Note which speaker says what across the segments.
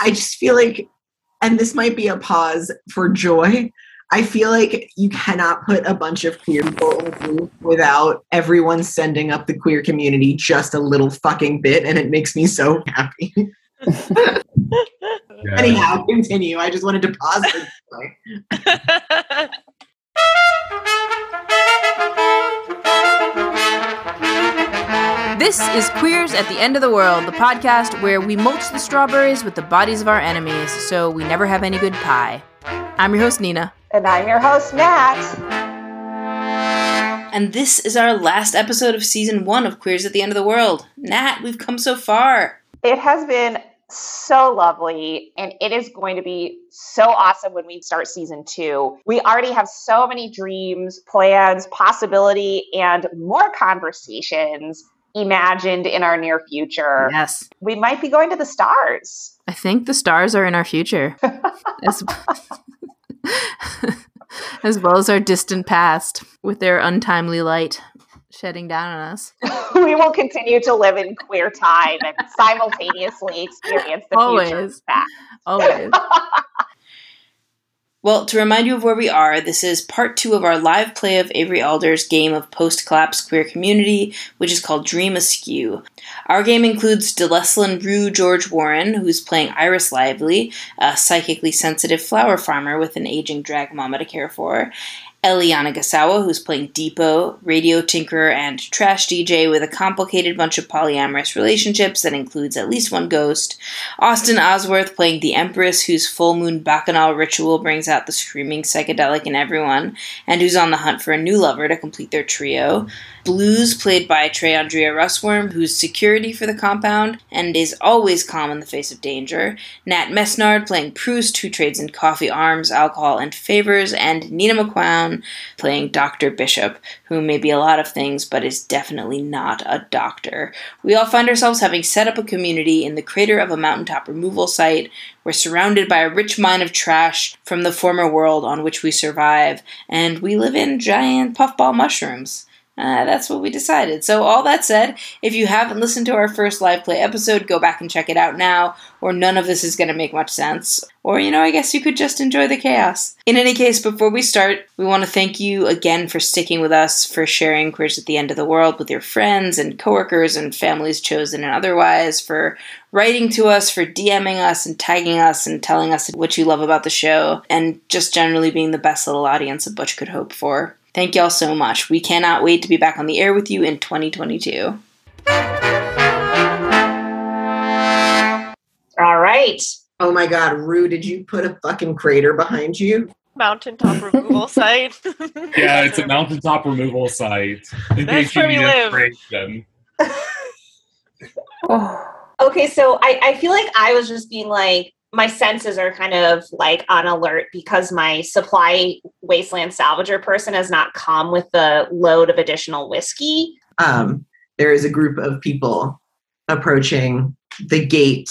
Speaker 1: I just feel like, and this might be a pause for joy. I feel like you cannot put a bunch of queer people in a group without everyone sending up the queer community just a little fucking bit, and it makes me so happy.
Speaker 2: Yeah.
Speaker 1: Anyhow, continue. I just wanted to pause.
Speaker 3: This is Queers at the End of the World, the podcast where we mulch the strawberries with the bodies of our enemies so we never have any good pie. I'm your host, Nina.
Speaker 4: And I'm your host, Nat.
Speaker 3: And this is our last episode of season one of Queers at the End of the World. Nat, we've come so far.
Speaker 4: It has been so lovely, and it is going to be so awesome when we start season two. We already have so many dreams, plans, possibility, and more conversations imagined in our near future.
Speaker 3: Yes.
Speaker 4: We might be going to the stars.
Speaker 3: I think the stars are in our future. as, as well as our distant past with their untimely light shedding down on us.
Speaker 4: we will continue to live in queer time and simultaneously experience the future.
Speaker 3: Always. Always. Well, to remind you of where we are, this is part two of our live play of Avery Alder's game of post collapse queer community, which is called Dream Askew. Our game includes Deleslin Rue George Warren, who's playing Iris Lively, a psychically sensitive flower farmer with an aging drag mama to care for, Eliana Gasawa, who's playing Depot, radio tinkerer, and trash DJ with a complicated bunch of polyamorous relationships that includes at least one ghost. Austin Osworth playing the Empress, whose full moon bacchanal ritual brings out the screaming psychedelic in everyone, and who's on the hunt for a new lover to complete their trio. Blues, played by TreaAndrea Russworm, who's security for the compound and is always calm in the face of danger. Nat Mesnard, playing Proust, who trades in coffee, arms, alcohol, and favors. And Nina McQuown, playing Dr. Bishop, who may be a lot of things but is definitely not a doctor. We all find ourselves having set up a community in the crater of a mountaintop removal site. We're surrounded by a rich mine of trash from the former world on which we survive, and we live in giant puffball mushrooms. Uh, that's what we decided. So, all that said, if you haven't listened to our first live play episode, go back and check it out now, or none of this is going to make much sense. Or, you know, I guess you could just enjoy the chaos. In any case, before we start, we want to thank you again for sticking with us, for sharing Queers at the End of the World with your friends and coworkers and families chosen and otherwise, for writing to us, for DMing us and tagging us and telling us what you love about the show, and just generally being the best little audience a Butch could hope for. Thank y'all so much. We cannot wait to be back on the air with you in 2022.
Speaker 4: All right.
Speaker 1: Oh my god, Rue, did you put a fucking crater behind you?
Speaker 5: mountaintop removal site.
Speaker 2: Yeah, it's a mountaintop removal site. In
Speaker 5: That's
Speaker 2: case you
Speaker 5: where we live.
Speaker 2: inspiration. Oh.
Speaker 4: Okay, so I, I feel like I was just being like, my senses are kind of like on alert because my supply wasteland salvager person has not come with the load of additional whiskey.
Speaker 1: Um, there is a group of people approaching the gate,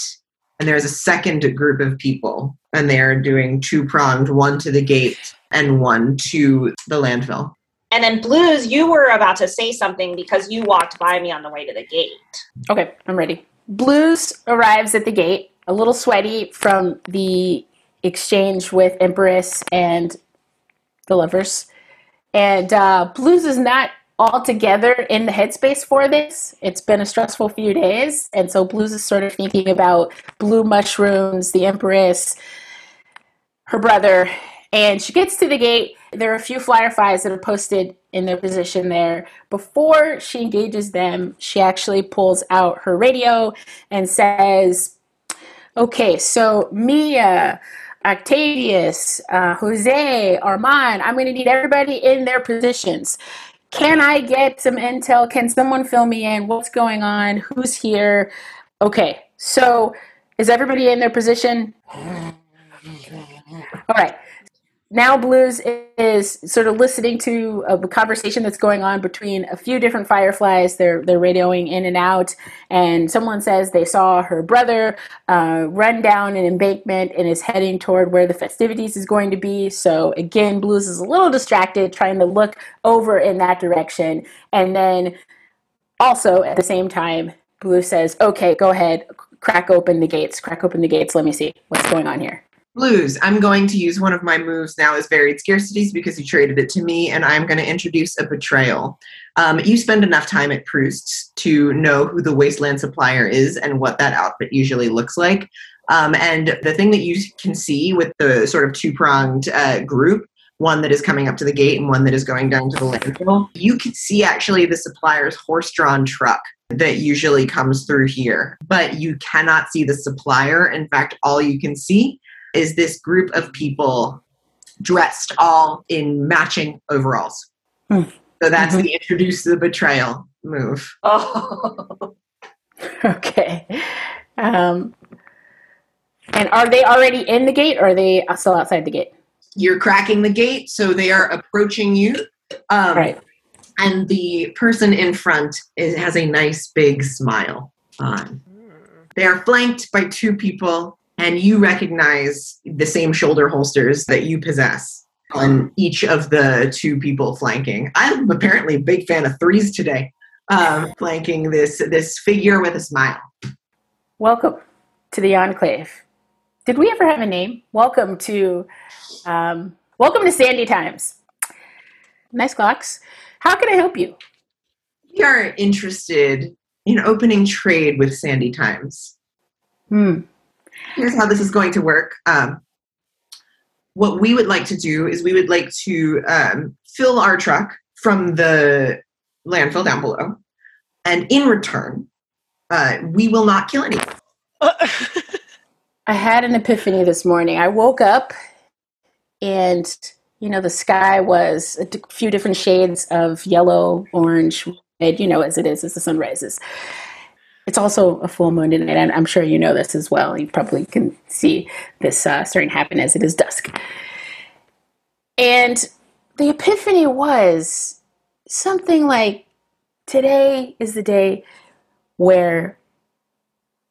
Speaker 1: and there is a second group of people, and they are doing two pronged, one to the gate and one to the landfill.
Speaker 4: And then Blues, you were about to say something because you walked by me on the way to the gate.
Speaker 6: Okay, I'm ready. Blues arrives at the gate, a little sweaty from the exchange with Empress and the lovers. And uh, Blues is not altogether in the headspace for this. It's been a stressful few days. And so Blues is sort of thinking about blue mushrooms, the Empress, her brother. And she gets to the gate. There are a few fireflies that are posted in their position there. Before she engages them, she actually pulls out her radio and says, Okay, so Mia, Octavius, uh, Jose, Armand, I'm going to need everybody in their positions. Can I get some intel? Can someone fill me in? What's going on? Who's here? Okay, so is everybody in their position? All right. Now Blues is sort of listening to a conversation that's going on between a few different fireflies. They're they're radioing in and out, and someone says they saw her brother uh, run down an embankment and is heading toward where the festivities is going to be. So again, Blues is a little distracted, trying to look over in that direction, and then also at the same time, Blue says, "Okay, go ahead." crack open the gates. Crack open the gates. Let me see what's going on here.
Speaker 1: Blues, I'm going to use one of my moves now as varied scarcities because you traded it to me, and I'm going to introduce a betrayal. Um, you spend enough time at Proust to know who the wasteland supplier is and what that outfit usually looks like. Um, and the thing that you can see with the sort of two pronged uh, group, one that is coming up to the gate and one that is going down to the landfill, you can see actually the supplier's horse drawn truck that usually comes through here, but you cannot see the supplier. In fact, all you can see is this group of people dressed all in matching overalls.
Speaker 6: Hmm.
Speaker 1: So that's
Speaker 6: Mhm.
Speaker 1: the introduce the betrayal move.
Speaker 4: Oh.
Speaker 6: Okay. Um, and are they already in the gate or are they still outside the gate?
Speaker 1: You're cracking the gate, so they are approaching you. Um,
Speaker 6: Right.
Speaker 1: And the person in front is, has a nice big smile on. They are flanked by two people, and you recognize the same shoulder holsters that you possess on each of the two people flanking. I'm apparently a big fan of threes today, um, flanking this this figure with a smile.
Speaker 6: Welcome to the Enclave. Did we ever have a name? Welcome to, um, welcome to Sandy Times. Nice clocks. How can I help you?
Speaker 1: We are interested in opening trade with Sandy Times.
Speaker 6: Hmm.
Speaker 1: Here's how this is going to work. Um, what we would like to do is we would like to um, fill our truck from the landfill down below, and in return, uh, we will not kill anyone.
Speaker 6: I had an epiphany this morning. I woke up and, you know, the sky was a few different shades of yellow, orange, red, you know, as it is as the sun rises. It's also a full moon tonight, and I'm sure you know this as well. You probably can see this uh, starting to happen as it is dusk. And the epiphany was something like today is the day where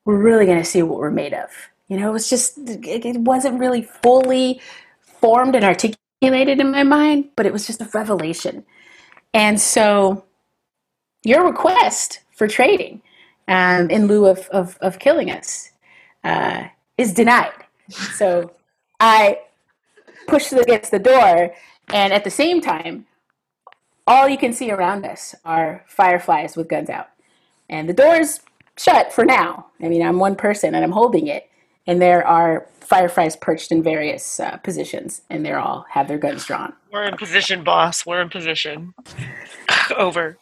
Speaker 6: we're really going to see what we're made of. You know, it was just, it it wasn't really fully formed and articulated in my mind, but it was just a revelation. And so, your request for trading um, in lieu of, of, of killing us uh, is denied. So, I pushed against the door, and at the same time, all you can see around us are fireflies with guns out. And the door's shut for now. I mean, I'm one person and I'm holding it, and there are fireflies perched in various uh, positions, and they're all have their guns drawn.
Speaker 5: We're in position, boss. We're in position. Over.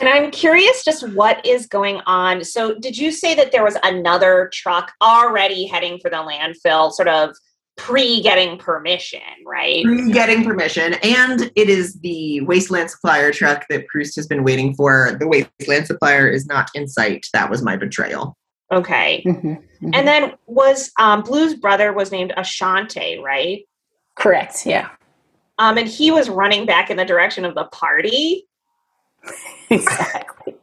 Speaker 4: And I'm curious just what is going on. So, did you say that there was another truck already heading for the landfill, sort of pre getting permission, right?
Speaker 1: Through getting permission, and it is the wasteland supplier truck that Proust has been waiting for. The wasteland supplier is not in sight. That was my betrayal.
Speaker 4: Okay.
Speaker 6: Mhm, mhm.
Speaker 4: And then was um, Blue's brother was named Ashante, right?
Speaker 6: correct, yeah,
Speaker 4: Um, and he was running back in the direction of the party.
Speaker 6: exactly.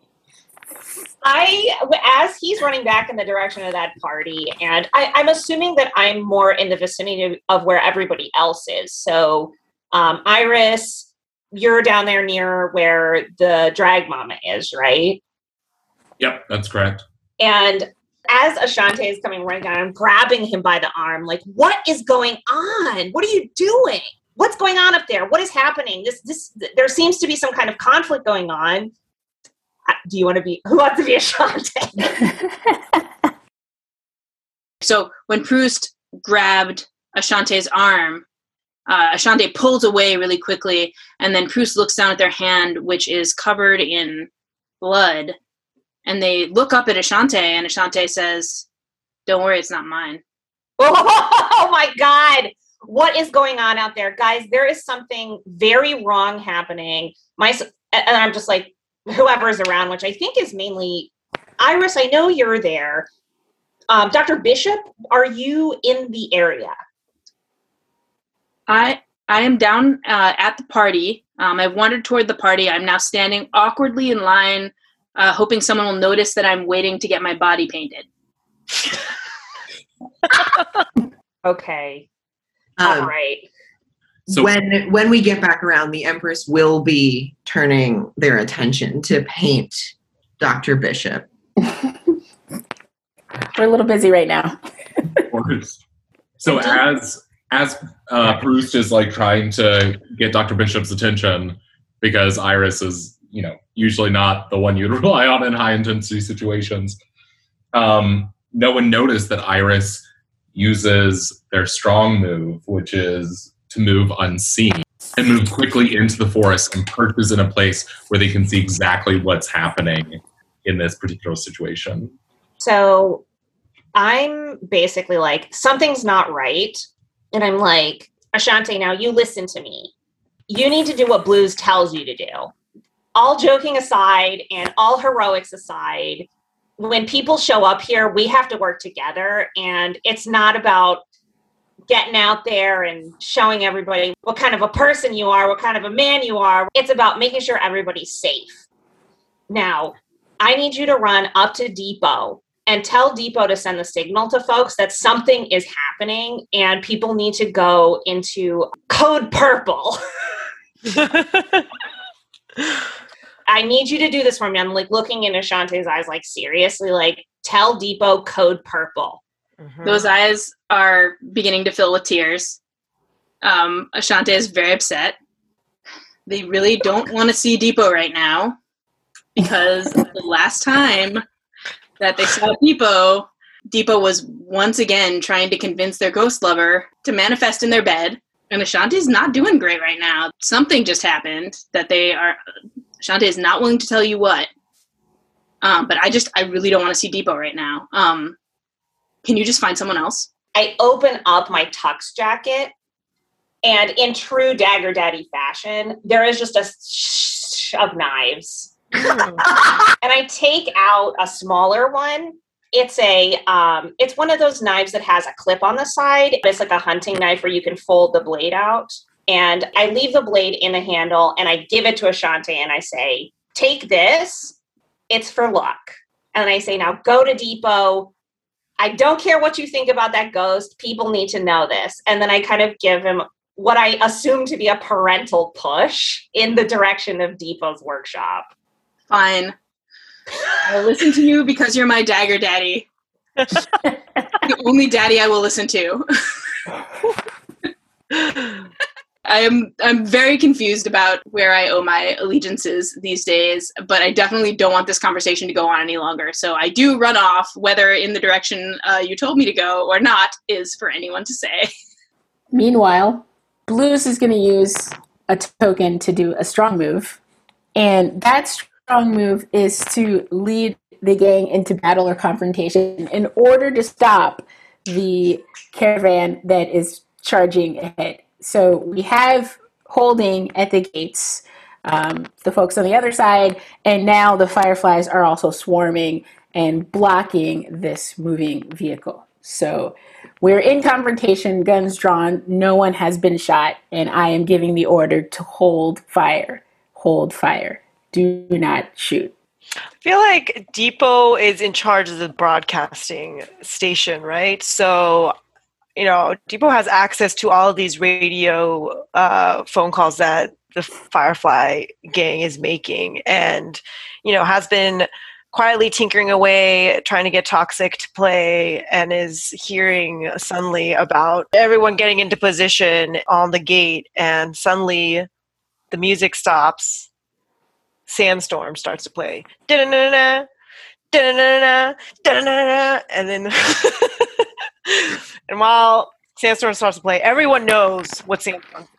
Speaker 4: I, as he's running back in the direction of that party, and I, I'm assuming that I'm more in the vicinity of, of where everybody else is. So, um, Iris, you're down there near where the drag mama is, right?
Speaker 2: Yep, that's correct.
Speaker 4: And as Ashante is coming running down, I'm grabbing him by the arm, like, "What is going on? What are you doing? What's going on up there? What is happening? This, this, there seems to be some kind of conflict going on." Do you want to be? Who wants to be Ashante?
Speaker 3: So when Proust grabbed Ashante's arm, uh, Ashante pulls away really quickly, and then Proust looks down at their hand, which is covered in blood. And they look up at Ashante, and Ashante says, Don't worry, it's not mine.
Speaker 4: Oh my God. What is going on out there? Guys, there is something very wrong happening. My and I'm just like whoever is around, which I think is mainly Iris, I know you're there. Um, Dr. Bishop, are you in the area?
Speaker 3: I I am down uh, at the party. Um, I've wandered toward the party. I'm now standing awkwardly in line, uh, hoping someone will notice that I'm waiting to get my body painted.
Speaker 4: Okay.
Speaker 1: Um,
Speaker 4: All right.
Speaker 2: So
Speaker 1: when when we get back around, the Empress will be turning their attention to paint Dr. Bishop.
Speaker 6: we're a little busy right now.
Speaker 2: Of course. So as as uh, Proust is like trying to get Dr. Bishop's attention because Iris is, you know, usually not the one you'd rely on in high intensity situations. Um, no one noticed that Iris uses their strong move, which is to move unseen and move quickly into the forest and perches in a place where they can see exactly what's happening in this particular situation.
Speaker 4: So I'm basically like, something's not right. And I'm like, Ashante, now you listen to me. You need to do what Blues tells you to do. All joking aside and all heroics aside, when people show up here, we have to work together. And it's not about getting out there and showing everybody what kind of a person you are, what kind of a man you are. It's about making sure everybody's safe. Now, I need you to run up to Depot and tell Depot to send the signal to folks that something is happening and people need to go into code purple. I need you to do this for me. I'm like looking into Ashante's eyes, like seriously, like tell Depot code purple.
Speaker 5: Mhm.
Speaker 3: Those eyes are beginning to fill with tears. Um, Ashante is very upset. They really don't want to see Depot right now because the last time that they saw Depot, Depot was once again trying to convince their ghost lover to manifest in their bed. And Ashante's not doing great right now. Something just happened that they are. Ashante is not willing to tell you what. Um, but I just, I really don't want to see Depot right now. Um, can you just find someone else?
Speaker 4: I open up my tux jacket, and in true Dagger Daddy fashion, there is just a sh- of knives.
Speaker 5: Mm.
Speaker 4: and I take out a smaller one. It's a um, it's one of those knives that has a clip on the side. It's like a hunting knife where you can fold the blade out. And I leave the blade in the handle and I give it to Ashante and I say, take this. It's for luck. And I say, now go to Depot. I don't care what you think about that ghost. People need to know this. And then I kind of give him what I assume to be a parental push in the direction of Depot's workshop.
Speaker 3: Fine. I'll listen to you because you're my dagger daddy. the only daddy I will listen to. I am I'm very confused about where I owe my allegiances these days, but I definitely don't want this conversation to go on any longer. So I do run off, whether in the direction uh, you told me to go or not is for anyone to say.
Speaker 6: Meanwhile, Blues is going to use a token to do a strong move. And that strong move is to lead the gang into battle or confrontation in order to stop the caravan that is charging ahead. So we have holding at the gates, um, the folks on the other side, and now the fireflies are also swarming and blocking this moving vehicle. So we're in confrontation, guns drawn, no one has been shot, and I am giving the order to hold fire. Hold fire. Do not shoot.
Speaker 5: I feel like Depot is in charge of the broadcasting station, right? So, you know, Depot has access to all of these radio uh, phone calls that the Firefly gang is making, and you know, has been quietly tinkering away, trying to get Toxic to play, and is hearing suddenly about everyone getting into position on the gate, and suddenly the music stops Sandstorm starts to play. Da-da-da-da, da-da-da-da, And then, and while Sandstorm starts to play, everyone knows what Sandstorm is.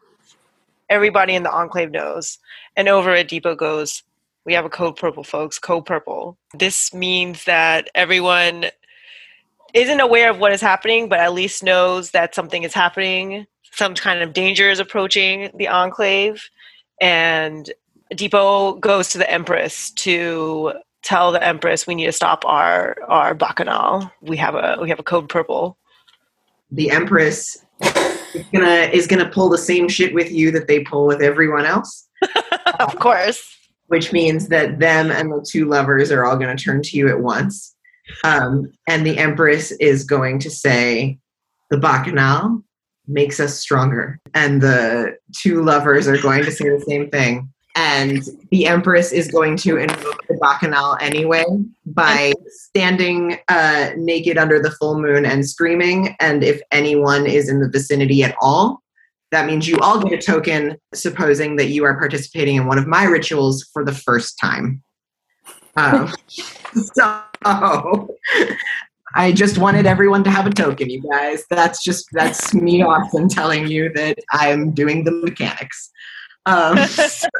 Speaker 5: Everybody in the Enclave knows. And over at Depot goes, we have a code purple, folks, code purple. This means that everyone isn't aware of what is happening, but at least knows that something is happening. Some kind of danger is approaching the Enclave. And Depot goes to the Empress to tell the Empress we need to stop our our bacchanal. We have a we have a code purple.
Speaker 1: The Empress is gonna is gonna pull the same shit with you that they pull with everyone else,
Speaker 5: of course.
Speaker 1: which means that them and the two lovers are all gonna turn to you at once. Um, and the Empress is going to say, "The bacchanal makes us stronger," and the two lovers are going to say the same thing. And the Empress is going to invoke the Bacchanal anyway by standing uh, naked under the full moon and screaming. And if anyone is in the vicinity at all, that means you all get a token, supposing that you are participating in one of my rituals for the first time. Um, so I just wanted everyone to have a token, you guys. That's just that's me often telling you that I'm doing the mechanics. Um, so-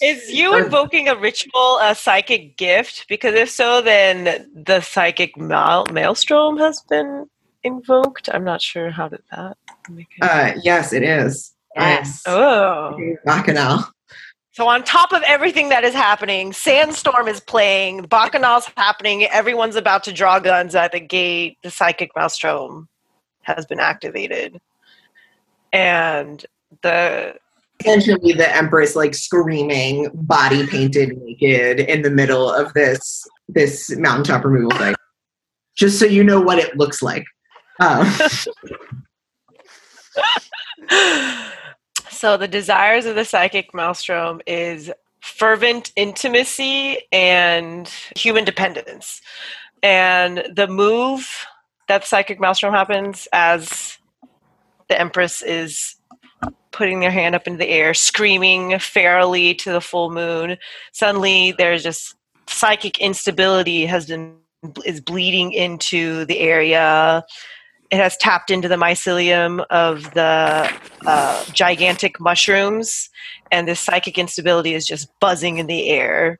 Speaker 5: Is you invoking a ritual a psychic gift? Because if so, then the psychic mael- maelstrom has been invoked. I'm not sure how did that
Speaker 1: uh, yes, it is.
Speaker 4: Yes.
Speaker 5: oh.
Speaker 1: Bacchanal.
Speaker 5: So on top of everything that is happening, Sandstorm is playing, Bacchanal's happening, everyone's about to draw guns at the gate, the psychic maelstrom has been activated. And the
Speaker 1: Essentially, the Empress like screaming, body painted naked in the middle of this this mountaintop removal site. Just so you know what it looks like. Um,
Speaker 5: so the desires of the psychic maelstrom is fervent intimacy and human dependence and the move that psychic maelstrom happens as the empress is putting their hand up into the air screaming ferally to the full moon suddenly there's just psychic instability has been is bleeding into the area it has tapped into the mycelium of the uh, gigantic mushrooms, and this psychic instability is just buzzing in the air.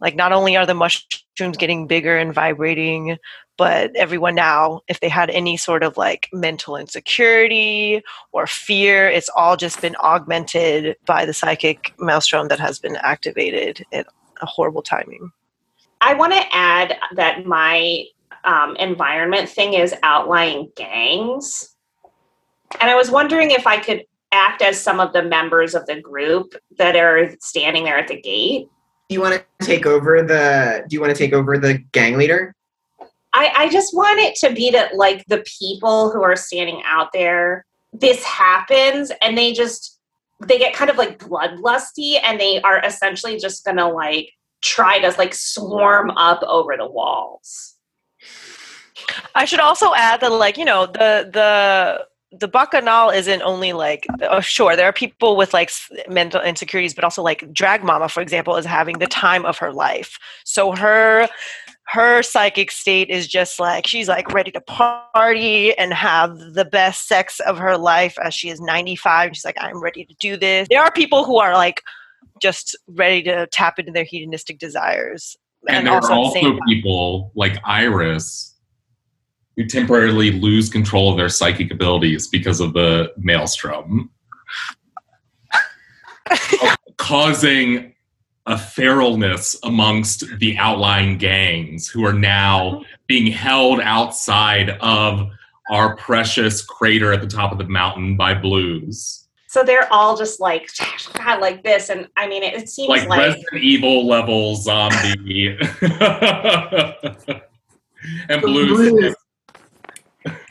Speaker 5: Like, not only are the mushrooms getting bigger and vibrating, but everyone now, if they had any sort of like mental insecurity or fear, it's all just been augmented by the psychic maelstrom that has been activated at a horrible timing.
Speaker 4: I want to add that my um, environment thing is outlying gangs. And I was wondering if I could act as some of the members of the group that are standing there at the gate.
Speaker 1: Do you want to take over the? Do you want to take over the gang leader?
Speaker 4: I, I just want it to be that, like, the people who are standing out there, this happens and they just, they get kind of like bloodlusty and they are essentially just gonna, like, try to, like, swarm up over the walls.
Speaker 5: I should also add that, like, you know, the the the bacchanal isn't only like oh, sure there are people with like mental insecurities but also like drag mama for example is having the time of her life. So her her psychic state is just like she's like ready to party and have the best sex of her life as she is 95 she's like i'm ready to do this. There are people who are like just ready to tap into their hedonistic desires.
Speaker 2: And, there
Speaker 5: at
Speaker 2: are also people like Iris who temporarily lose control of their psychic abilities because of the maelstrom, causing a feralness amongst the outlying gangs who are now being held outside of our precious crater at the top of the mountain by blues.
Speaker 4: So they're all just like, God, like this. And I mean, it, it seems
Speaker 2: Like,
Speaker 4: like,
Speaker 2: Resident Evil level zombie. and blues.
Speaker 1: Blues.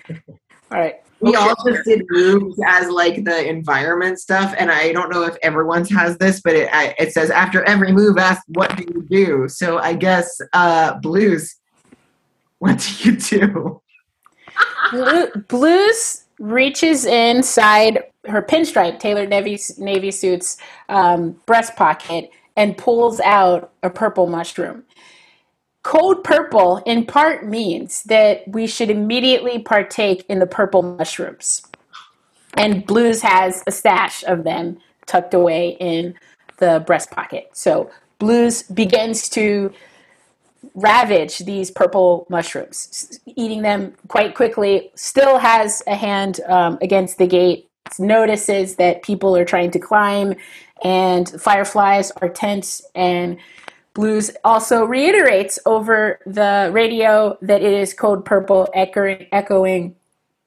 Speaker 6: All right.
Speaker 1: We
Speaker 6: Okay.
Speaker 1: all just did moves as like the environment stuff, and I don't know if everyone's has this, but it I, it says after every move, ask what do you do. So I guess uh, blues. What do you do?
Speaker 6: Blue, Blues reaches inside her pinstripe tailored navy navy suit's um, breast pocket and pulls out a purple mushroom. Code purple in part means that we should immediately partake in the purple mushrooms. And Blues has a stash of them tucked away in the breast pocket. So Blues begins to ravage these purple mushrooms, eating them quite quickly. Still has a hand um, against the gate. Notices that people are trying to climb, and fireflies are tense. And Blues also reiterates over the radio that it is code purple, echoing, echoing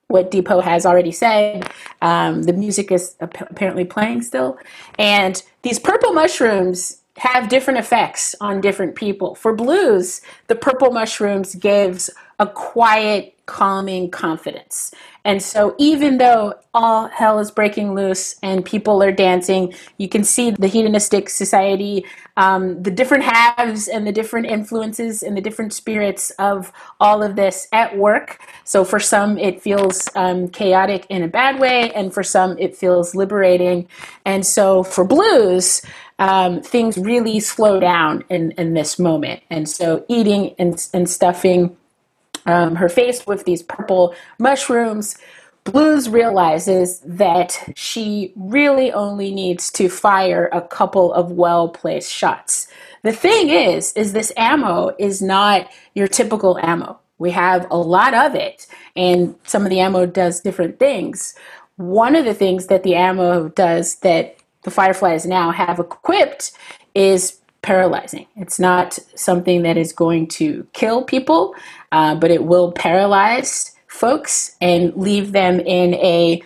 Speaker 6: what Depot has already said. Um, the music is ap- apparently playing still. And these purple mushrooms have different effects on different people. For blues, the purple mushrooms gives a quiet, calming confidence. And so, even though all hell is breaking loose and people are dancing, you can see the hedonistic society, um, the different halves and the different influences and the different spirits of all of this at work. So, for some, it feels um, chaotic in a bad way, and for some, it feels liberating. And so, for blues, um, things really slow down in, in this moment. And so, eating and, and stuffing um, her face with these purple mushrooms. Blues realizes that she really only needs to fire a couple of well placed shots. The thing is, is this ammo is not your typical ammo. We have a lot of it, and some of the ammo does different things. One of the things that the ammo does that the Fireflies now have equipped is paralyzing. It's not something that is going to kill people, uh, but it will paralyze folks and leave them in a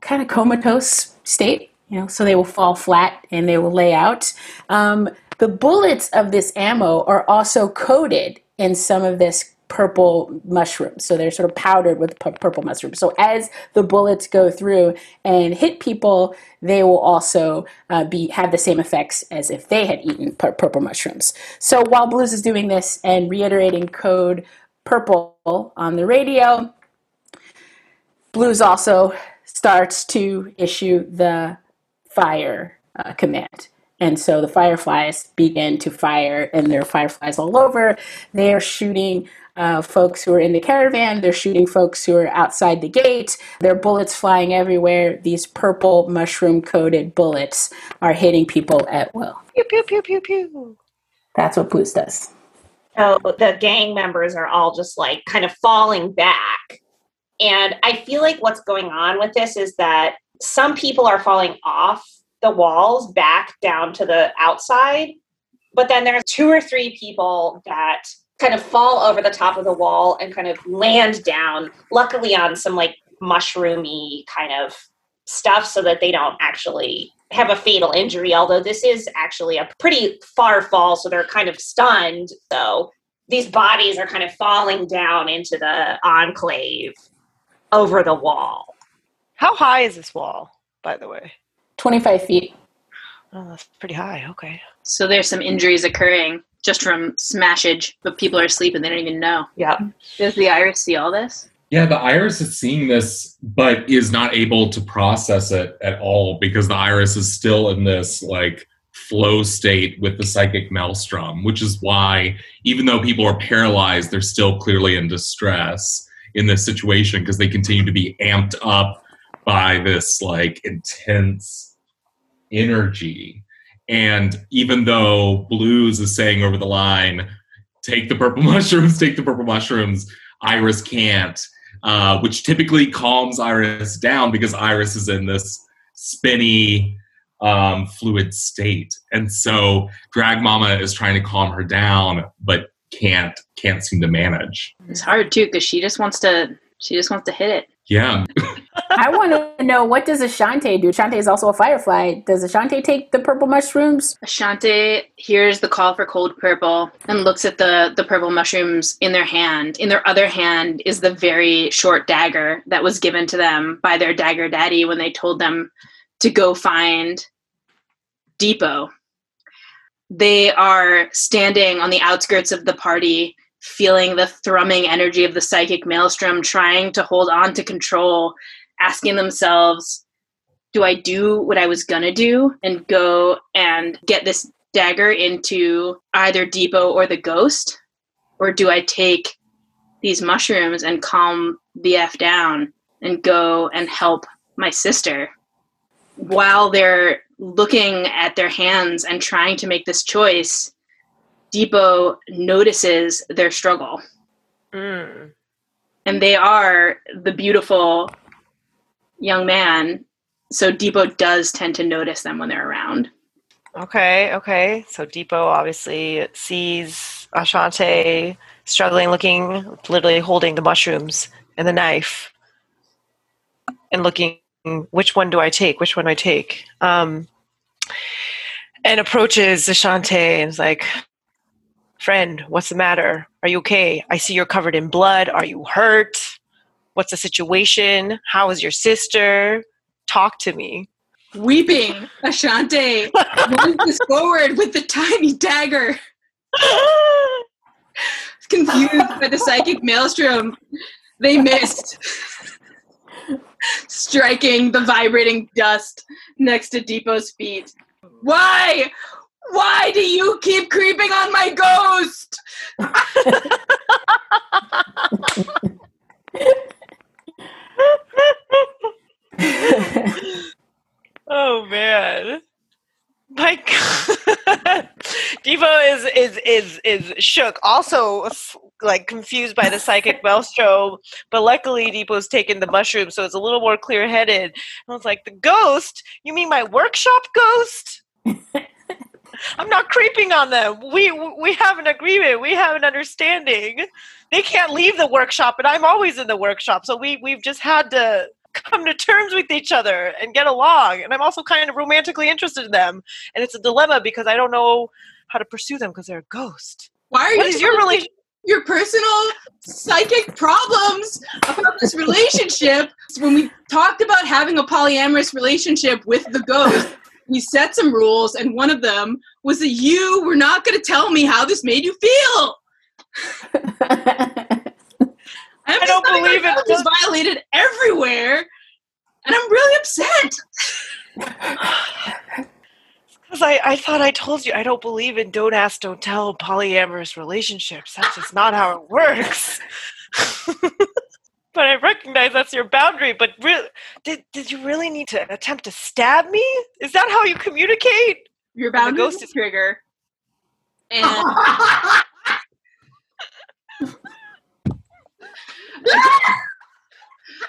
Speaker 6: kind of comatose state. You know, so they will fall flat and they will lay out. Um, the bullets of this ammo are also coated in some of this purple mushrooms. So they're sort of powdered with pu- purple mushrooms. So as the bullets go through and hit people, they will also uh, be have the same effects as if they had eaten pu- purple mushrooms. So while Blues is doing this and reiterating code purple on the radio, Blues also starts to issue the fire uh, command. And so the fireflies begin to fire, and there are fireflies all over. They are shooting uh, folks who are in the caravan. They're shooting folks who are outside the gate. There are bullets flying everywhere. These purple mushroom coated bullets are hitting people at will.
Speaker 5: Pew pew pew pew pew.
Speaker 6: That's what Blues does.
Speaker 4: So the gang members are all just like kind of falling back. And I feel like what's going on with this is that some people are falling off the walls back down to the outside. But then there's two or three people that kind of fall over the top of the wall and kind of land down, luckily on some like mushroomy kind of stuff so that they don't actually have a fatal injury. Although this is actually a pretty far fall, so they're kind of stunned. So these bodies are kind of falling down into the enclave over the wall.
Speaker 5: How high is this wall, by the way?
Speaker 6: 25 feet.
Speaker 5: Oh, that's pretty high. Okay.
Speaker 7: So there's some injuries occurring just from smashage, but people are asleep and they don't even know.
Speaker 4: Yeah.
Speaker 7: Does the iris see all this?
Speaker 2: Yeah, the iris is seeing this, but is not able to process it at all because the iris is still in this like flow state with the psychic maelstrom, which is why even though people are paralyzed, they're still clearly in distress in this situation because they continue to be amped up by this like intense energy. And even though Blues is saying over the line, take the purple mushrooms, take the purple mushrooms, Iris can't, uh, which typically calms Iris down because Iris is in this spinny, um, fluid state. And so Drag Mama is trying to calm her down, but can't can't seem to manage.
Speaker 7: It's hard too because she just wants to. She just wants to hit it.
Speaker 2: Yeah,
Speaker 6: I want to know what does Ashante do? Ashante is also a firefly. Does Ashante take the purple mushrooms?
Speaker 7: Ashante hears the call for code purple and looks at the the purple mushrooms in their hand. In their other hand is the very short dagger that was given to them by their dagger daddy when they told them to go find Depot. They are standing on the outskirts of the party, feeling the thrumming energy of the psychic maelstrom, trying to hold on to control, asking themselves, do I do what I was gonna do and go and get this dagger into either Depot or the ghost? Or do I take these mushrooms and calm the F down and go and help my sister? While they're looking at their hands and trying to make this choice, Depot notices their struggle.
Speaker 5: Mm.
Speaker 7: And they are the beautiful young man. So Depot does tend to notice them when they're around.
Speaker 5: Okay, okay. So Depot obviously sees Ashante struggling, looking, literally holding the mushrooms and the knife, and looking, which one do I take? Which one do I take? Um, and approaches Ashante and is like, Friend, what's the matter? Are you okay? I see you're covered in blood. Are you hurt? What's the situation? How is your sister? Talk to me.
Speaker 7: Weeping, Ashante moves forward with the tiny dagger. Confused by the psychic maelstrom, they missed, striking the vibrating dust next to Depot's feet. Why? Why do you keep creeping on my ghost?
Speaker 5: Oh man. My God. Depot is is is is shook. Also, like confused by the psychic maelstrom, but luckily Depot's taken the mushroom, so it's a little more clear headed. I was like, "The ghost? You mean my workshop ghost?" I'm not creeping on them. We we have an agreement. We have an understanding. They can't leave the workshop, and I'm always in the workshop. So we we've just had to come to terms with each other and get along. And I'm also kind of romantically interested in them. And it's a dilemma because I don't know how to pursue them because they're a ghost.
Speaker 7: Why are
Speaker 5: What
Speaker 7: you
Speaker 5: is your
Speaker 7: telling me
Speaker 5: relation?
Speaker 7: your personal psychic problems about this relationship? When we talked about having a polyamorous relationship with the ghost, we set some rules, and one of them was that you were not going to tell me how this made you feel. I'm
Speaker 5: I don't
Speaker 7: just
Speaker 5: believe
Speaker 7: my
Speaker 5: it.
Speaker 7: boundaries violated everywhere, and I'm really upset.
Speaker 5: Because I, I thought I told you I don't believe in don't ask, don't tell polyamorous relationships. That's just not how it works. but I recognize that's your boundary. But re- did, did you really need to attempt to stab me? Is that how you communicate?
Speaker 7: Your boundary
Speaker 5: ghost
Speaker 7: is
Speaker 5: is-
Speaker 7: trigger, and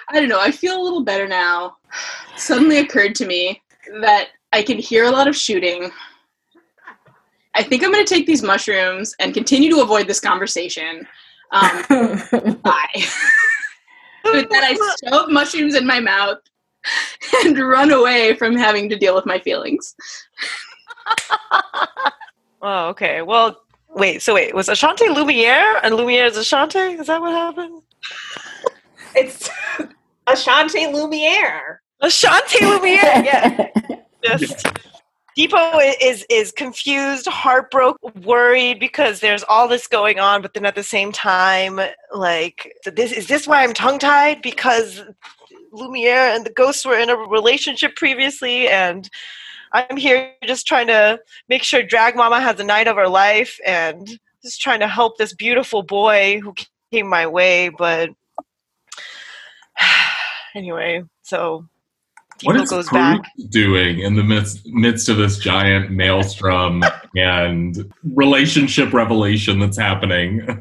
Speaker 7: I don't know. I feel a little better now. Suddenly occurred to me that I can hear a lot of shooting. I think I'm going to take these mushrooms and continue to avoid this conversation. Um, bye. With that, I shove mushrooms in my mouth and run away from having to deal with my feelings.
Speaker 5: Oh, okay. Well, wait. So wait, was Ashante Lumiere and Lumiere is Ashante? Is that what happened?
Speaker 4: It's Ashante Lumiere.
Speaker 5: Ashante Lumiere. Yeah. Just Depot is is confused, heartbroken, worried because there's all this going on, but then at the same time, like this is this why I'm tongue tied because Lumiere and the ghosts were in a relationship previously, and I'm here just trying to make sure Drag Mama has a night of her life, and just trying to help this beautiful boy who came my way, but anyway, so
Speaker 2: What
Speaker 5: Depot goes
Speaker 2: Groot
Speaker 5: back.
Speaker 2: doing in the midst, midst of this giant maelstrom and relationship revelation that's happening?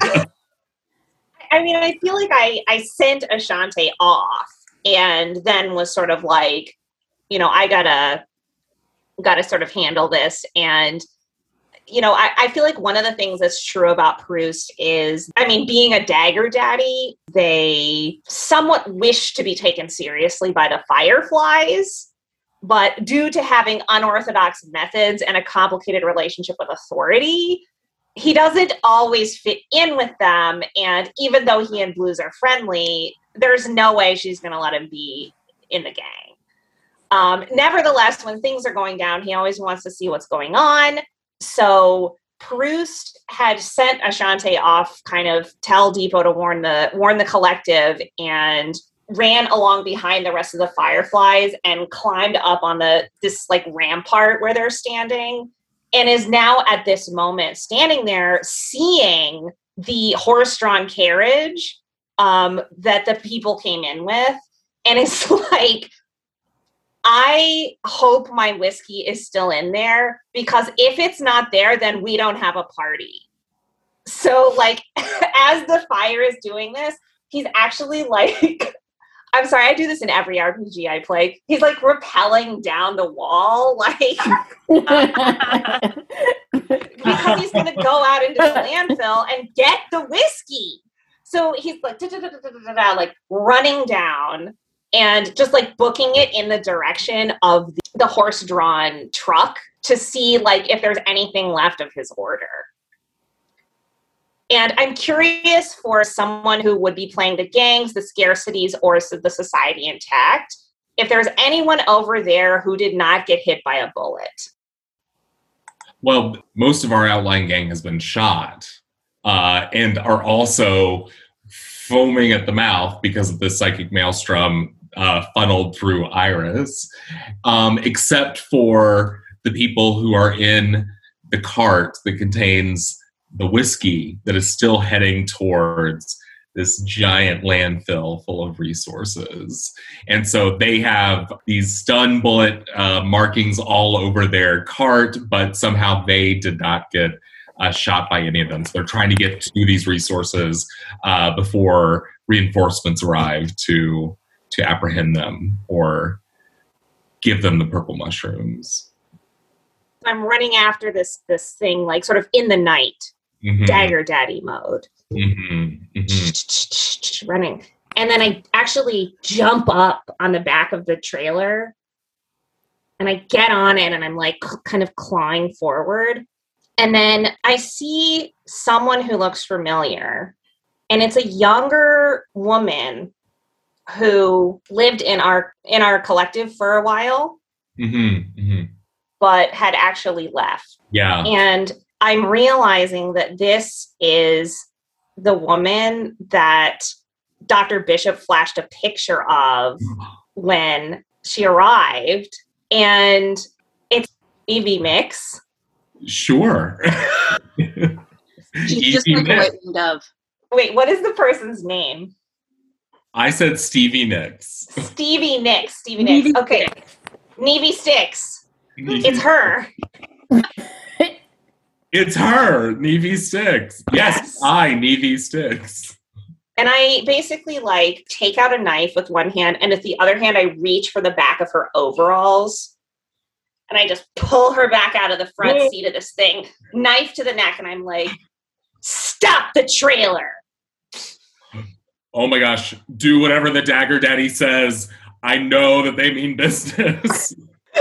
Speaker 4: I mean, I feel like I, I sent Ashante off and then was sort of like, you know, I gotta gotta sort of handle this. And, you know, I, I feel like one of the things that's true about Proust is, I mean, being a dagger daddy, they somewhat wish to be taken seriously by the fireflies. But due to having unorthodox methods and a complicated relationship with authority, he doesn't always fit in with them. And even though he and Blues are friendly, there's no way she's going to let him be in the gang. Um, nevertheless, when things are going down, he always wants to see what's going on. So Proust had sent Ashante off, kind of tell Depot to warn the warn the collective, and ran along behind the rest of the fireflies and climbed up on the this like rampart where they're standing and is now at this moment standing there seeing the horse-drawn carriage um, that the people came in with. And it's like i hope my whiskey is still in there because if it's not there then we don't have a party so like as the fire is doing this he's actually like i'm sorry i do this in every rpg i play he's like repelling down the wall like because he's going to go out into the landfill and get the whiskey. So he's like, like running down and just like booking it in the direction of the, the horse-drawn truck to see like if there's anything left of his order. And I'm curious for someone who would be playing the gangs, the scarcities, or the society intact, if there's anyone over there who did not get hit by a bullet.
Speaker 2: Well, most of our outlying gang has been shot uh, and are also foaming at the mouth because of the psychic maelstrom uh, funneled through Iris, um, except for the people who are in the cart that contains the whiskey that is still heading towards this giant landfill full of resources. And so they have these stun bullet uh, markings all over their cart, but somehow they did not get uh, shot by any of them. So they're trying to get to these resources uh, before reinforcements arrive to to apprehend them or give them the purple mushrooms.
Speaker 4: I'm running after this this thing like sort of in the night,
Speaker 2: Mhm,
Speaker 4: dagger daddy mode.
Speaker 2: mhm, mhm.
Speaker 4: running. And then I actually jump up on the back of the trailer and I get on it and I'm like kind of clawing forward. And then I see someone who looks familiar. And it's a younger woman who lived in our in our collective for a while
Speaker 2: Mhm, mhm.
Speaker 4: but had actually left.
Speaker 2: Yeah.
Speaker 4: And I'm realizing that this is the woman that Dr. Bishop flashed a picture of when she arrived. And it's Evie Mix.
Speaker 2: Sure.
Speaker 7: She's just like a
Speaker 2: Nicks.
Speaker 7: white dove.
Speaker 4: Wait, what is the person's name?
Speaker 2: I said Stevie Nicks.
Speaker 4: Stevie Nicks. Stevie Nicks.
Speaker 7: Nevy
Speaker 4: Okay. Nevy Sticks. It's her.
Speaker 2: It's her, Nevy Sticks. Yes,
Speaker 4: Yes.
Speaker 2: I, Nevy Sticks.
Speaker 4: And I basically like take out a knife with one hand, and with the other hand, I reach for the back of her overalls. And I just pull her back out of the front seat of this thing, knife to the neck, and I'm like, stop the trailer.
Speaker 2: Oh my gosh, do whatever the Dagger Daddy says. I know that they mean business.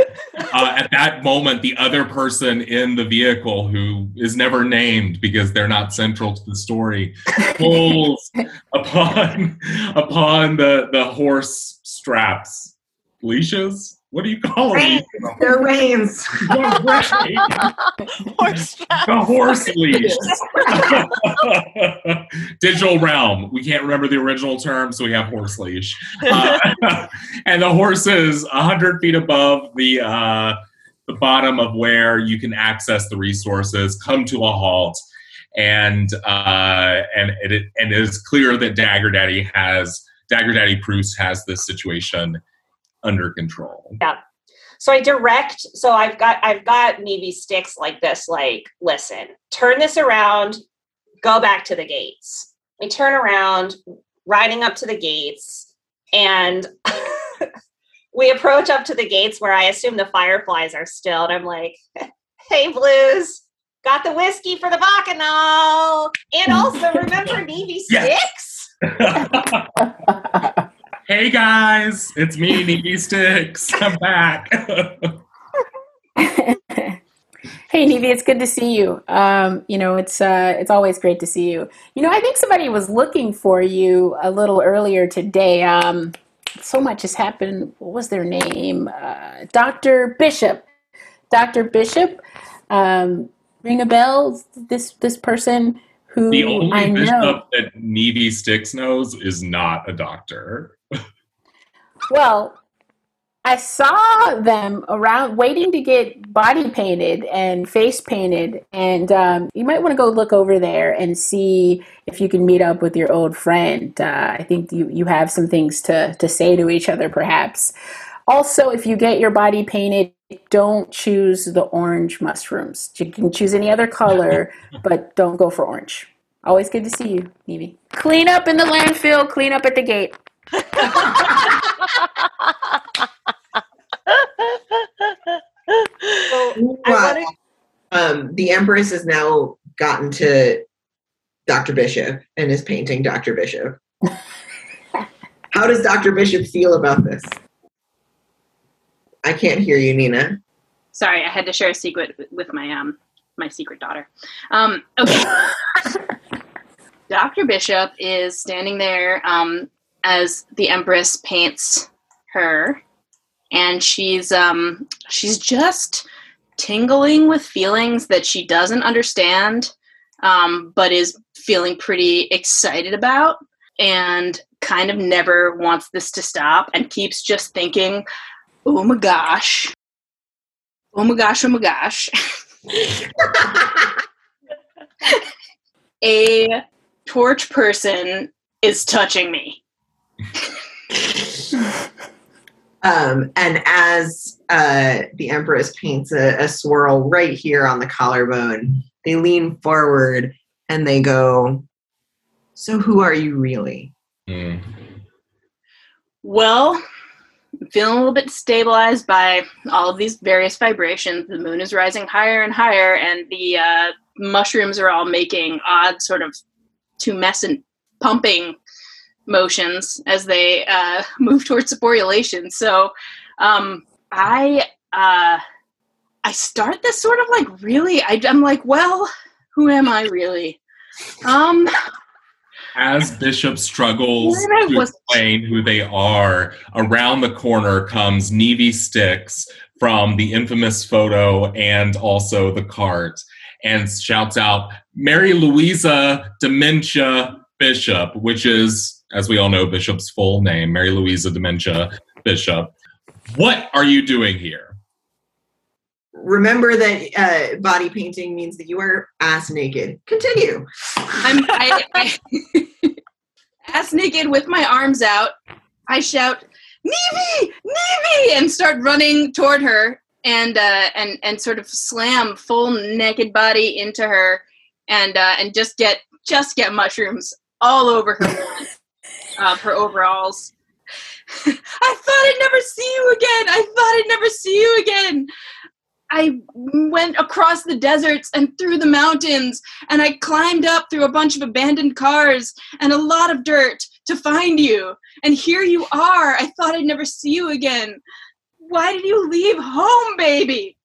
Speaker 2: uh, at that moment, the other person in the vehicle, who is never named because they're not central to the story, pulls upon upon the the horse straps, leashes. What do you call them?
Speaker 1: Reins. They're reins.
Speaker 5: Horse
Speaker 2: the horse leash. Digital realm. We can't remember the original term, so we have horse leash. Uh, and the horse is hundred feet above the uh, the bottom of where you can access the resources. Come to a halt, and uh, and it and it is clear that Dagger Daddy has Dagger Daddy Proust has this situation under control. Yeah.
Speaker 4: So I direct. So I've got I've got Navy sticks like this. Like, listen, turn this around. Go back to the gates. We turn around, riding up to the gates, and we approach up to the gates where I assume the fireflies are still. And I'm like, "Hey, Blues, got the whiskey for the bacchanal, and also remember Navy
Speaker 2: Yes.
Speaker 4: sticks."
Speaker 2: Hey guys, it's me, Navy Sticks. I'm back.
Speaker 6: hey Nevi, it's good to see you. Um, you know, it's uh, it's always great to see you. You know, I think somebody was looking for you a little earlier today. Um, so much has happened. What was their name? Uh, Doctor Bishop. Doctor Bishop. Um, ring a bell. This this person who
Speaker 2: the only
Speaker 6: I know.
Speaker 2: bishop that Navy Sticks knows is not a doctor.
Speaker 6: Well, I saw them around waiting to get body painted and face painted, and um, you might want to go look over there and see if you can meet up with your old friend. Uh, I think you, you have some things to, to say to each other, perhaps. Also, if you get your body painted, don't choose the orange mushrooms. You can choose any other color, but don't go for orange. Always good to see you, Evie. Clean up in the landfill, clean up at the gate.
Speaker 4: So I
Speaker 1: Wow.
Speaker 4: wanted
Speaker 1: Um, the Empress has now gotten to Dr. Bishop and is painting Dr. Bishop. How does Dr. Bishop feel about this? I can't hear you, Nina.
Speaker 7: Sorry, I had to share a secret with my um my secret daughter. Um, okay. Dr. Bishop is standing there um, as the Empress paints her, and she's um, she's just tingling with feelings that she doesn't understand, um, but is feeling pretty excited about, and kind of never wants this to stop, and keeps just thinking, "Oh my gosh, oh my gosh, oh my gosh." a torch person is touching me.
Speaker 1: Um, and as uh, the Empress paints a, a swirl right here on the collarbone, they lean forward and they go, So, who are you really?
Speaker 2: Mm.
Speaker 7: Well, I'm feeling a little bit stabilized by all of these various vibrations. The moon is rising higher and higher, and the uh, mushrooms are all making odd sort of tumescent pumping motions as they uh, move towards sporulation. So um, I uh, I start this sort of like really. I, I'm like, well, who am I really? Um,
Speaker 2: As Bishop struggles to explain who they are, around the corner comes Nevy Sticks from the infamous photo and also the cart and shouts out, Mary Louisa Dementia Bishop, which is, as we all know, Bishop's full name, Mary Louisa Dementia Bishop. What are you doing here?
Speaker 1: Remember that uh, body painting means that you are ass naked. Continue.
Speaker 7: I'm I, I ass naked with my arms out. I shout, "Nevi, Nevi!" and start running toward her and uh, and and sort of slam full naked body into her and uh, and just get just get mushrooms all over her uh, her overalls. I thought I'd never see you again. I thought I'd never see you again. I went across the deserts and through the mountains, and I climbed up through a bunch of abandoned cars and a lot of dirt to find you. And here you are. I thought I'd never see you again. Why did you leave home, baby?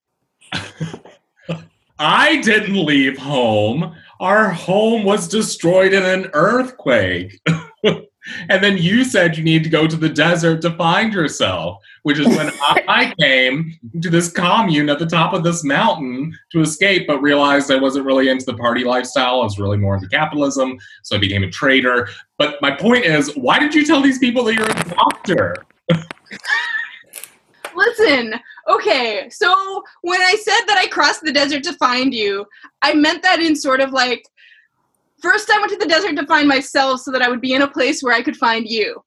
Speaker 2: I didn't leave home. Our home was destroyed in an earthquake. and then you said you need to go to the desert to find yourself, which is when I came to this commune at the top of this mountain to escape, but realized I wasn't really into the party lifestyle. I was really more into capitalism. So I became a trader. But my point is, why did you tell these people that you're a doctor?
Speaker 7: Listen, okay, so when I said that I crossed the desert to find you, I meant that in sort of like first I went to the desert to find myself so that I would be in a place where I could find you.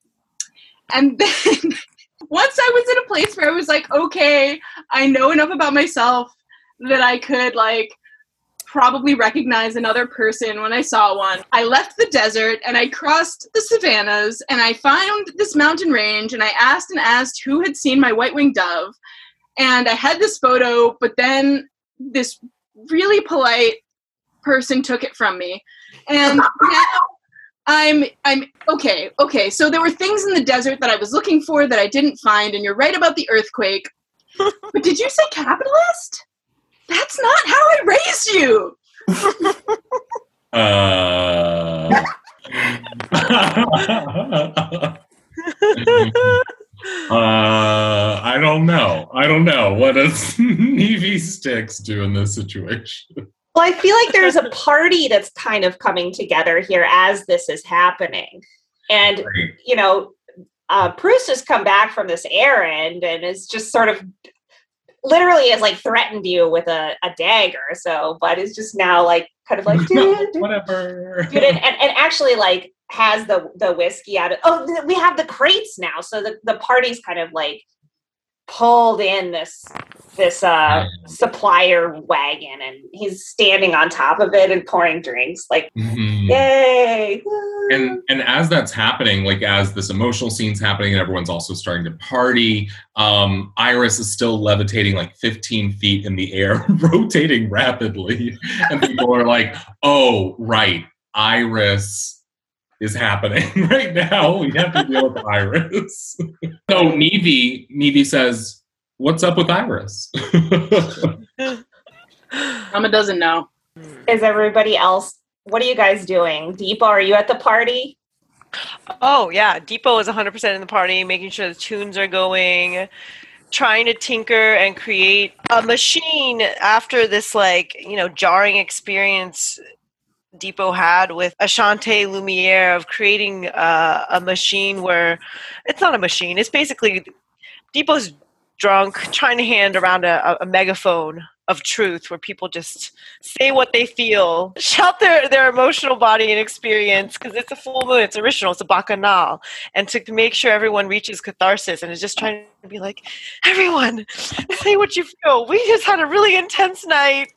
Speaker 7: And then once I was in a place where I was like, okay, I know enough about myself that I could like probably recognize another person when I saw one. I left the desert and I crossed the savannas and I found this mountain range and I asked and asked who had seen my white winged dove. And I had this photo, but then this really polite person took it from me. And now I'm I'm okay, okay. So there were things in the desert that I was looking for that I didn't find, and you're right about the earthquake. but did you say capitalist? That's not how I raised you.
Speaker 2: Uh, uh, I don't know. I don't know. What does Nevy Sticks do in this situation?
Speaker 4: Well, I feel like there's a party that's kind of coming together here as this is happening. And,
Speaker 2: Right.
Speaker 4: you know, uh, Bruce has come back from this errand and is just sort of literally has like threatened you with a, a dagger. So, but is just now like kind of like, dude,
Speaker 2: Whatever.
Speaker 4: dude, and, and, and actually like has the the whiskey out of oh th- we have the crates now so the, the party's kind of like pulled in this this uh supplier wagon and he's standing on top of it and pouring drinks like
Speaker 2: Mhm.
Speaker 4: yay
Speaker 2: and and as that's happening like as this emotional scene's happening and everyone's also starting to party um iris is still levitating like 15 feet in the air rotating rapidly. And people are like oh right iris is happening right now we have to deal with iris so nevi nevi says what's up with iris
Speaker 7: Mama doesn't know.
Speaker 4: is everybody else what are you guys doing? Depot, are you at the party?
Speaker 5: Oh yeah, Depot is 100% in the party, making sure the tunes are going, trying to tinker and create a machine after this like, you know, jarring experience Depot had with Ashante Lumiere of creating uh, a machine where it's not a machine, it's basically Depot's drunk trying to hand around a, a megaphone of truth where people just say what they feel, shout their, their emotional body and experience because it's a full moon, it's original, it's a bacchanal. And to make sure everyone reaches catharsis and is just trying to be like, everyone, say what you feel. We just had a really intense night.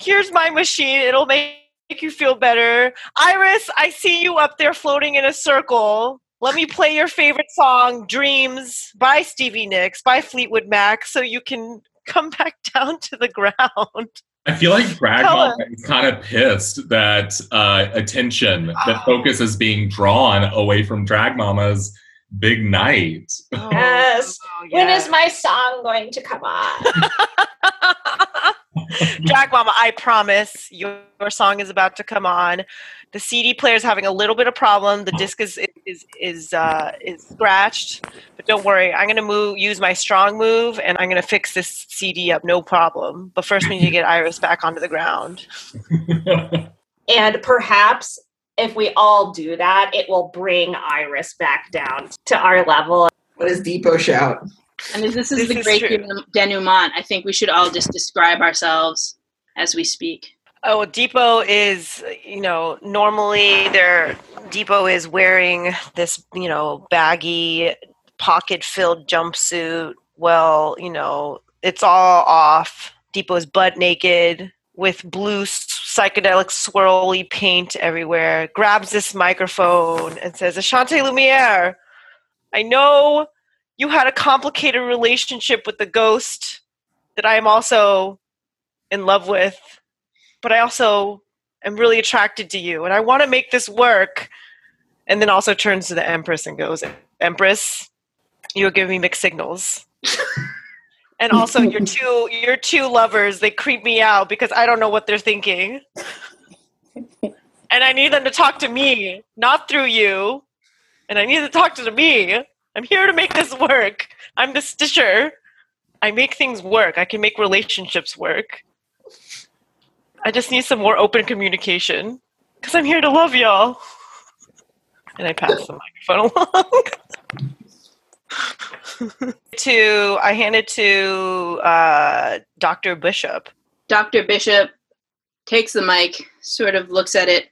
Speaker 5: Here's my machine, it'll make you feel better. Iris, I see you up there floating in a circle. Let me play your favorite song, Dreams, by Stevie Nicks, by Fleetwood Mac, so you can come back down to the ground.
Speaker 2: I feel like Drag Mama is kind of pissed that uh, attention, that focus is being drawn away from Drag Mama's big night.
Speaker 5: Oh,
Speaker 4: Yes.
Speaker 5: oh,
Speaker 4: When
Speaker 5: yeah.
Speaker 4: is my song going to come on?
Speaker 5: Drag Mama, I promise your, your song is about to come on. The CD player is having a little bit of problem. The disc is is is uh, is scratched, but don't worry. I'm gonna move use my strong move, and I'm gonna fix this CD up, no problem. But first, we need to get Iris back onto the ground.
Speaker 4: and perhaps if we all do that, it will bring Iris back down to our level.
Speaker 1: What does Depot shout?
Speaker 7: And this is
Speaker 5: This
Speaker 7: the
Speaker 5: is
Speaker 7: great
Speaker 5: true.
Speaker 7: denouement, I think we should all just describe ourselves as we speak.
Speaker 5: Oh, Depot is, you know, normally their Depot is wearing this, you know, baggy, pocket filled jumpsuit. Well, you know, it's all off. Depot is butt naked with blue psychedelic swirly paint everywhere. Grabs this microphone and says, Ashante Lumiere, I know you had a complicated relationship with the ghost that I am also in love with but I also am really attracted to you and I want to make this work. And then also turns to the Empress and goes, Empress, you're giving me mixed signals. and also your two your two lovers, they creep me out because I don't know what they're thinking. and I need them to talk to me, not through you. And I need to talk to me. I'm here to make this work. I'm the stitcher. I make things work. I can make relationships work. I just need some more open communication because I'm here to love y'all. And I pass the microphone along. to I hand it to uh, Dr. Bishop.
Speaker 7: Dr. Bishop takes the mic, sort of looks at it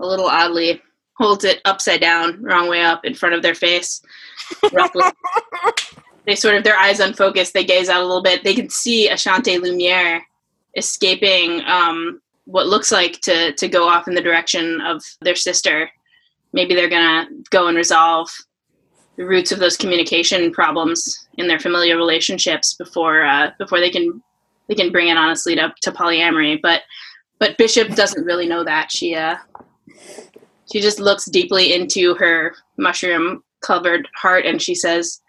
Speaker 7: a little oddly, holds it upside down, wrong way up, in front of their face. they sort of, their eyes unfocused, they gaze out a little bit. They can see Ashante Lumiere escaping um, what looks like to, to go off in the direction of their sister. Maybe they're to go and resolve the roots of those communication problems in their familial relationships before uh, before they can they can bring it honestly to, to polyamory but but bishop doesn't really know that she uh she just looks deeply into her mushroom covered heart and she says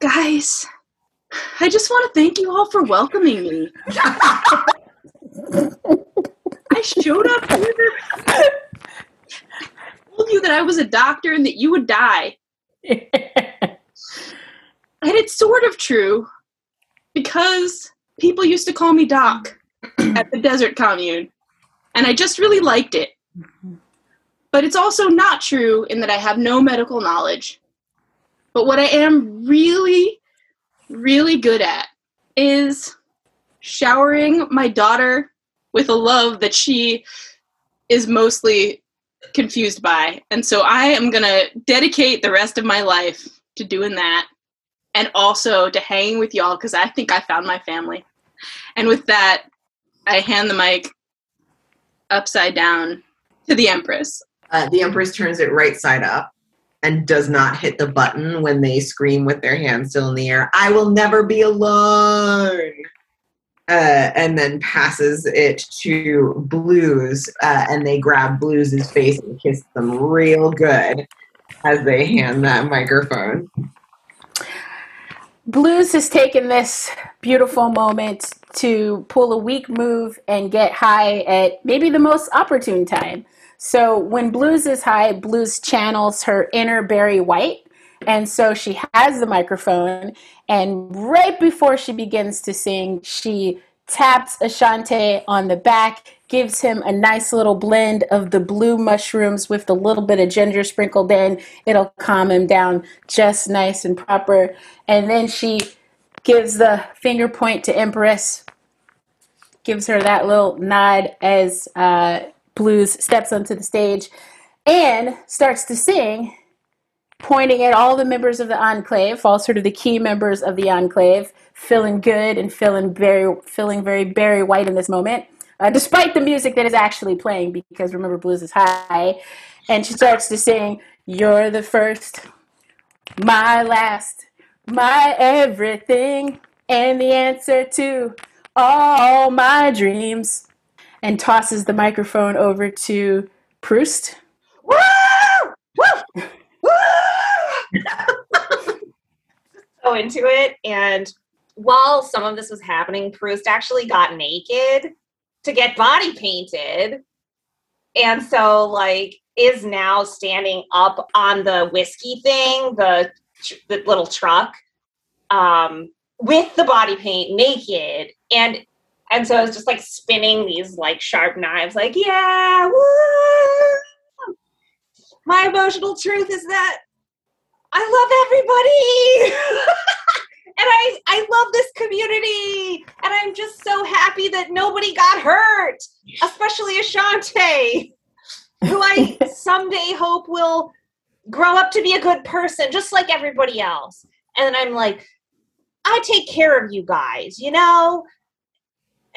Speaker 7: guys i just want to thank you all for welcoming me. I showed up here told you that i was a doctor and that you would die. And it's sort of true because people used to call me Doc at the desert commune, and I just really liked it. Mm-hmm. But it's also not true in that I have no medical knowledge. But what I am really, really good at is showering my daughter with a love that she is mostly confused by. And so I am going to dedicate the rest of my life to doing that and also to hanging with y'all because I think I found my family. And with that, I hand the mic upside down to the Empress.
Speaker 1: Uh, the Empress turns it right side up and does not hit the button when they scream with their hands still in the air. I will never be alone. Uh, and then passes it to Blues, uh, and they grab Blues's face and kiss them real good as they hand that microphone.
Speaker 6: Blues has taken this beautiful moment to pull a weak move and get high at maybe the most opportune time. So when Blues is high, Blues channels her inner Barry White. And so she has the microphone, and right before she begins to sing, she taps Ashante on the back, gives him a nice little blend of the blue mushrooms with a little bit of ginger sprinkled in. It'll calm him down just nice and proper. And then she gives the finger point to Empress, gives her that little nod as uh, Blues steps onto the stage and starts to sing, pointing at all the members of the Enclave, all sort of the key members of the Enclave, feeling good and feeling very, feeling very Barry White in this moment, uh, despite the music that is actually playing, because remember, Blues is high. And she starts to sing, You're the first, my last, my everything, and the answer to all my dreams and tosses the microphone over to Proust.
Speaker 4: Woo! Woo! Woo! so into it. And while some of this was happening, Proust actually got naked to get body painted. And so, like, is now standing up on the whiskey thing, the, the little truck, um, with the body paint naked. And and so it's just like spinning these like sharp knives, like, yeah, woo! My emotional truth is that I love everybody. and I, I love this community. And I'm just so happy that nobody got hurt, especially Ashante, who I someday hope will grow up to be a good person, just like everybody else. And I'm like, I take care of you guys, you know?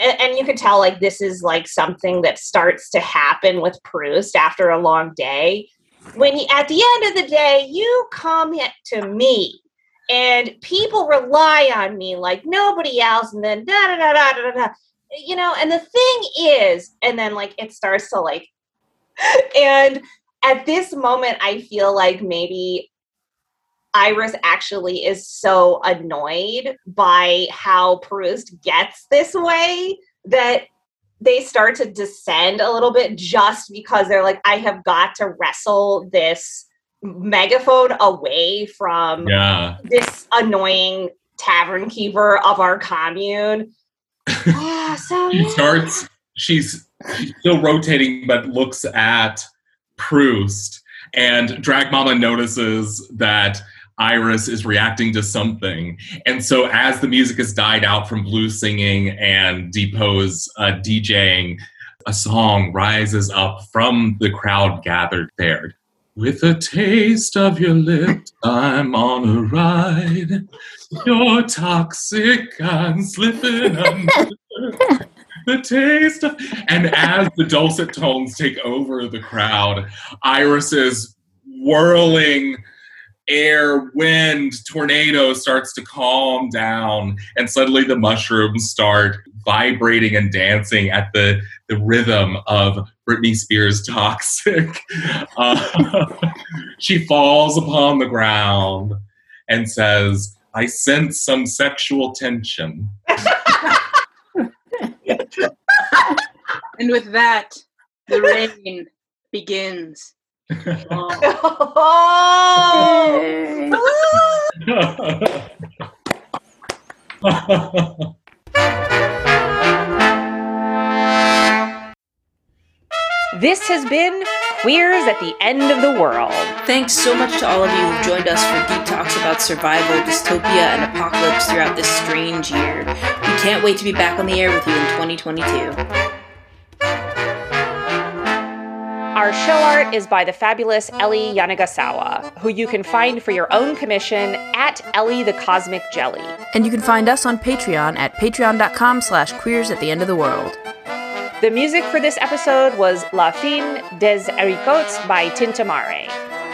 Speaker 4: And, and you can tell like this is like something that starts to happen with Proust after a long day. When you, at the end of the day, you come to me, and people rely on me like nobody else, and then da da da da da da. You know, and the thing is, and then like it starts to like, and at this moment, I feel like maybe Iris actually is so annoyed by how Proust gets this way that they start to descend a little bit just because they're like, I have got to wrestle this megaphone away from
Speaker 2: Yeah.
Speaker 4: this annoying tavern keeper of our commune. Ah, so
Speaker 2: She
Speaker 4: yeah.
Speaker 2: starts, she's, she's still rotating, but looks at Proust. And Drag Mama notices that Iris is reacting to something. And so, as the music has died out from Blue singing and Depot's uh, DJing, a song rises up from the crowd gathered there. With a taste of your lips, I'm on a ride. You're toxic, I'm slipping under. The taste of, and as the dulcet tones take over the crowd, iris is whirling air, wind, tornado starts to calm down, and suddenly the mushrooms start vibrating and dancing at the, the rhythm of Britney Spears' Toxic. Uh, she falls upon the ground and says, I sense some sexual tension.
Speaker 7: And with that, the rain begins.
Speaker 4: Oh.
Speaker 8: This has been Queers at the End of the World.
Speaker 3: Thanks so much to all of you who've joined us for deep talks about survival, dystopia, and apocalypse throughout this strange year. We can't wait to be back on the air with you in 2022.
Speaker 8: Our show art is by the fabulous Ellie Yanagisawa, who you can find for your own commission at Ellie the Cosmic Jelly.
Speaker 3: And you can find us on Patreon at patreon.com slash queers at the end of the world.
Speaker 8: The music for this episode was La Fin des Haricots by Tintamare.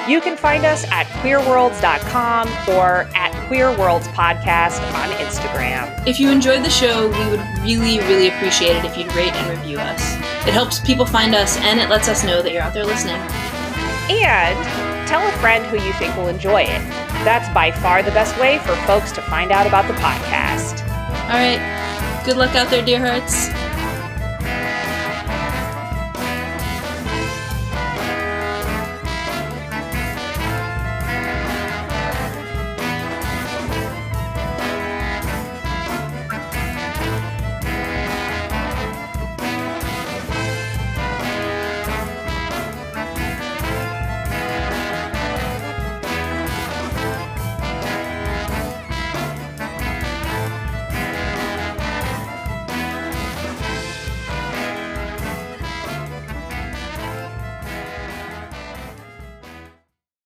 Speaker 8: You can find us at queerworlds.com or at Queer Worlds Podcast on Instagram.
Speaker 3: If you enjoyed the show, we would really, really appreciate it if you'd rate and review us. It helps people find us and it lets us know that you're out there listening.
Speaker 8: And tell a friend who you think will enjoy it.
Speaker 4: that's by far the best way for folks to find out about the podcast.
Speaker 3: All right. Good luck out there, dear hearts.